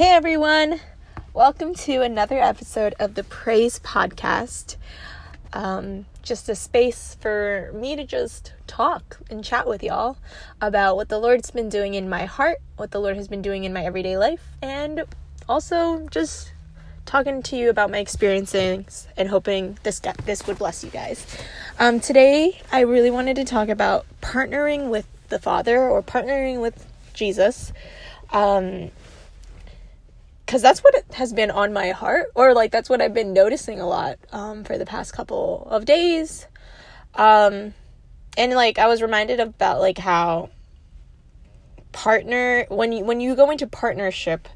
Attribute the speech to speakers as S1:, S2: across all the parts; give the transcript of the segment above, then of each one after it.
S1: Hey everyone, welcome to another episode of the Praise Podcast. Um, just a space for me to just talk and chat with y'all about what the Lord's been doing in my heart, what the Lord has been doing in my everyday life, and also just talking to you about my experiences and hoping this this would bless you guys. Um, today, I really wanted to talk about partnering with the Father or partnering with Jesus. Um, because that's what has been on my heart or like that's what i've been noticing a lot um, for the past couple of days. Um, and like i was reminded about like how partner when you when you go into partnership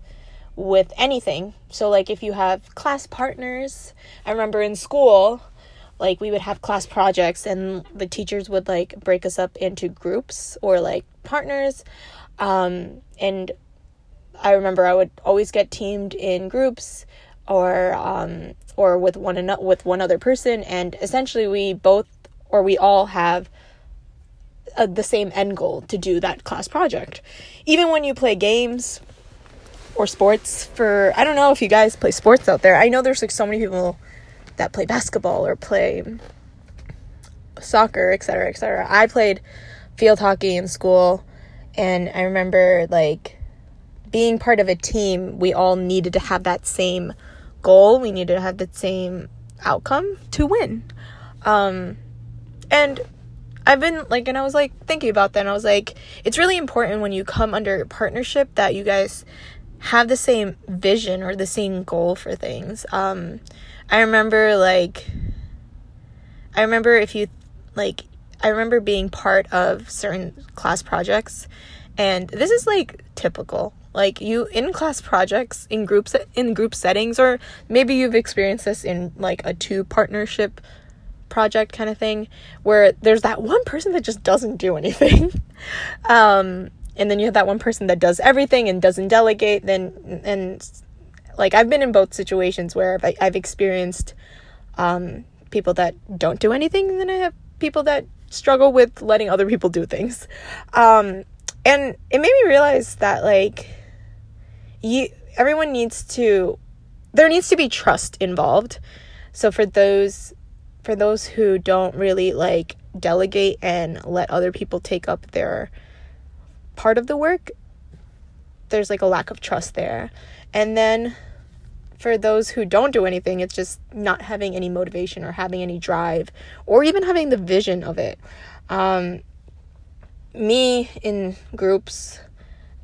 S1: with anything so like if you have class partners i remember in school like we would have class projects and the teachers would like break us up into groups or like partners um, and I remember I would always get teamed in groups or um, or with one another with one other person, and essentially we both or we all have a, the same end goal to do that class project. Even when you play games or sports, for I don't know if you guys play sports out there. I know there's like so many people that play basketball or play soccer, etc., etc. I played field hockey in school, and I remember like being part of a team, we all needed to have that same goal. We needed to have the same outcome to win. Um, and I've been like, and I was like thinking about that, and I was like, it's really important when you come under partnership that you guys have the same vision or the same goal for things. Um, I remember like, I remember if you like, I remember being part of certain class projects, and this is like typical like you in class projects in groups in group settings or maybe you've experienced this in like a two partnership project kind of thing where there's that one person that just doesn't do anything. Um and then you have that one person that does everything and doesn't delegate then and like I've been in both situations where I've, I've experienced um people that don't do anything and then I have people that struggle with letting other people do things. Um and it made me realize that like you everyone needs to there needs to be trust involved. So for those for those who don't really like delegate and let other people take up their part of the work, there's like a lack of trust there. And then for those who don't do anything, it's just not having any motivation or having any drive or even having the vision of it. Um, me in groups,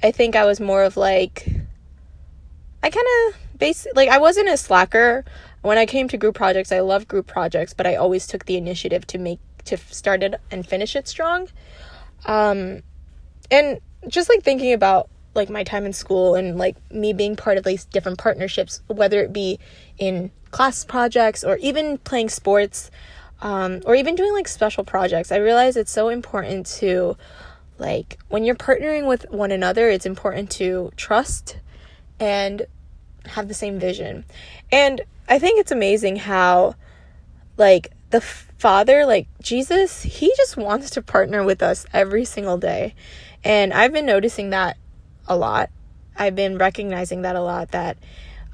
S1: I think I was more of like, I kind of base like I wasn't a slacker when I came to group projects. I love group projects, but I always took the initiative to make to start it and finish it strong. Um, and just like thinking about like my time in school and like me being part of these different partnerships, whether it be in class projects or even playing sports, um, or even doing like special projects, I realize it's so important to like when you're partnering with one another, it's important to trust and have the same vision. And I think it's amazing how, like, the Father, like Jesus, He just wants to partner with us every single day. And I've been noticing that a lot. I've been recognizing that a lot that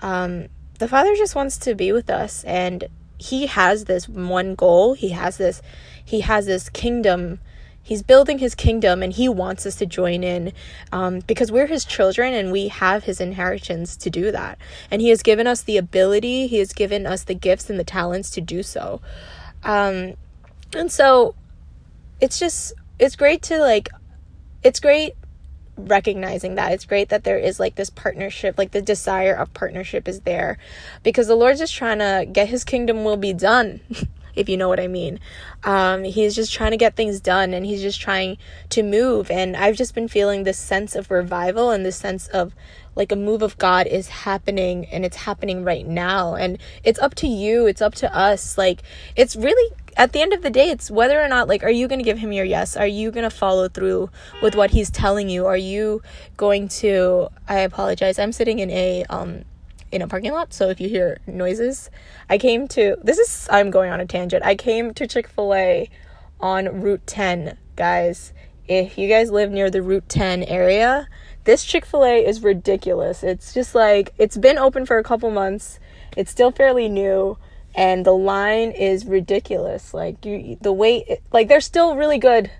S1: um, the Father just wants to be with us. And He has this one goal, He has this. He has this kingdom he's building his kingdom and he wants us to join in um, because we're his children and we have his inheritance to do that. And he has given us the ability he has given us the gifts and the talents to do so. Um, and so it's just it's great to like it's great recognizing that. It's great that there is like this partnership like the desire of partnership is there because the lord's just trying to get his kingdom will be done if you know what I mean. Um, he's just trying to get things done and he's just trying to move. And I've just been feeling this sense of revival and this sense of like a move of God is happening and it's happening right now. And it's up to you, it's up to us. Like, it's really at the end of the day, it's whether or not, like, are you going to give him your yes? Are you going to follow through with what he's telling you? Are you going to, I apologize, I'm sitting in a, um, in a parking lot. So if you hear noises, I came to this is I'm going on a tangent. I came to Chick-fil-A on Route 10, guys. If you guys live near the Route 10 area, this Chick-fil-A is ridiculous. It's just like it's been open for a couple months. It's still fairly new and the line is ridiculous. Like you the wait like they're still really good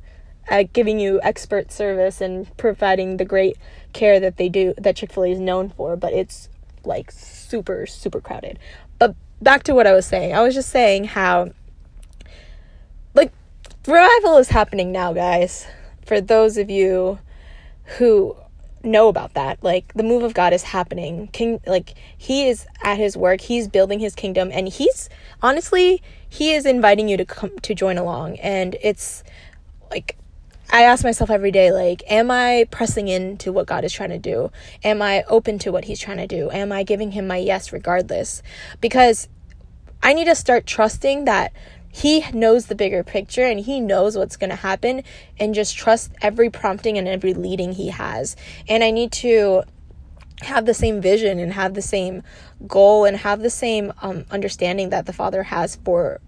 S1: at giving you expert service and providing the great care that they do that Chick-fil-A is known for, but it's like super super crowded. But back to what I was saying. I was just saying how like revival is happening now, guys. For those of you who know about that, like the move of God is happening. King like he is at his work. He's building his kingdom and he's honestly he is inviting you to come to join along and it's like I ask myself every day, like, am I pressing into what God is trying to do? Am I open to what He's trying to do? Am I giving Him my yes regardless? Because I need to start trusting that He knows the bigger picture and He knows what's going to happen and just trust every prompting and every leading He has. And I need to have the same vision and have the same goal and have the same um, understanding that the Father has for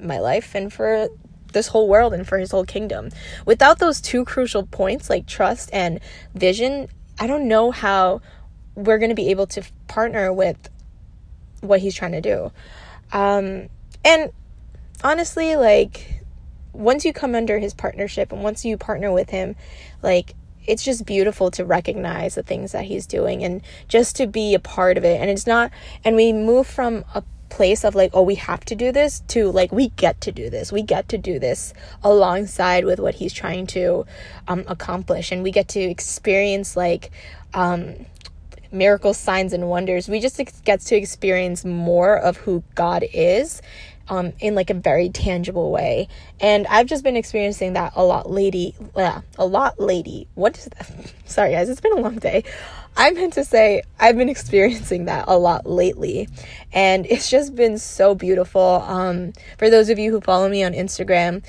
S1: my life and for this whole world and for his whole kingdom. Without those two crucial points like trust and vision, I don't know how we're going to be able to partner with what he's trying to do. Um, and honestly, like once you come under his partnership and once you partner with him, like it's just beautiful to recognize the things that he's doing and just to be a part of it. And it's not, and we move from a place of like, oh, we have to do this to like, we get to do this. We get to do this alongside with what he's trying to um, accomplish. And we get to experience like, um, miracles, signs, and wonders. We just get to experience more of who God is um, in like a very tangible way. And I've just been experiencing that a lot lady, yeah, a lot lady. What is that? Sorry guys, it's been a long day. I meant to say I've been experiencing that a lot lately, and it's just been so beautiful. Um, for those of you who follow me on Instagram,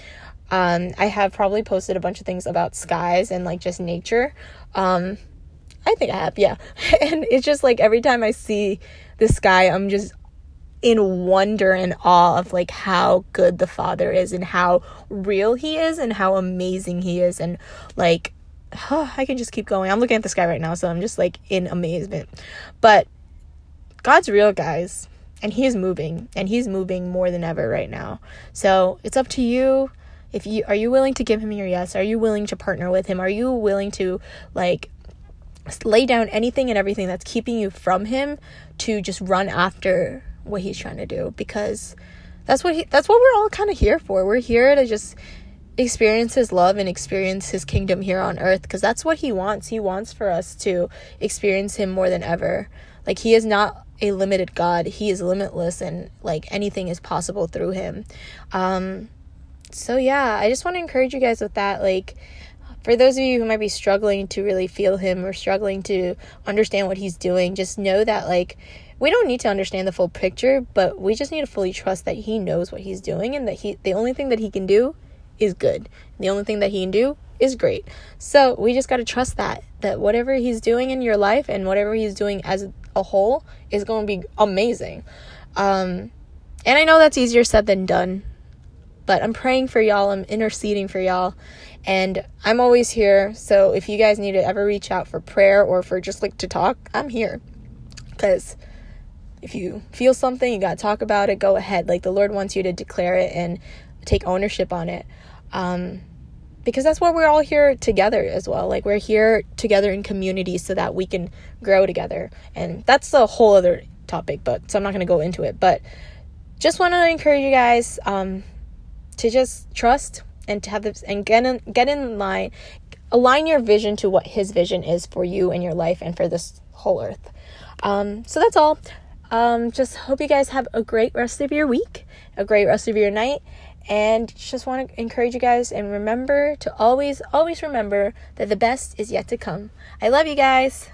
S1: um, I have probably posted a bunch of things about skies and like just nature. Um, I think I have, yeah. and it's just like every time I see the sky, I'm just in wonder and awe of like how good the father is and how real he is and how amazing he is and like oh, I can just keep going. I'm looking at the sky right now, so I'm just like in amazement. But God's real, guys, and He is moving, and He's moving more than ever right now. So it's up to you. If you are you willing to give Him your yes? Are you willing to partner with Him? Are you willing to like lay down anything and everything that's keeping you from Him to just run after what He's trying to do? Because that's what he, that's what we're all kind of here for. We're here to just experience his love and experience his kingdom here on earth because that's what he wants. He wants for us to experience him more than ever. Like he is not a limited God. He is limitless and like anything is possible through him. Um so yeah, I just want to encourage you guys with that like for those of you who might be struggling to really feel him or struggling to understand what he's doing, just know that like we don't need to understand the full picture, but we just need to fully trust that he knows what he's doing and that he the only thing that he can do is good. The only thing that he can do is great. So we just got to trust that that whatever he's doing in your life and whatever he's doing as a whole is going to be amazing. Um, and I know that's easier said than done, but I'm praying for y'all. I'm interceding for y'all, and I'm always here. So if you guys need to ever reach out for prayer or for just like to talk, I'm here. Because if you feel something, you got to talk about it, go ahead. Like the Lord wants you to declare it and take ownership on it. Um, because that's why we're all here together as well. Like we're here together in community so that we can grow together. And that's a whole other topic, but so I'm not going to go into it. But just want to encourage you guys um, to just trust and to have this and get in, get in line, align your vision to what His vision is for you and your life and for this whole earth. Um, so that's all. Um, just hope you guys have a great rest of your week, a great rest of your night, and just want to encourage you guys and remember to always, always remember that the best is yet to come. I love you guys.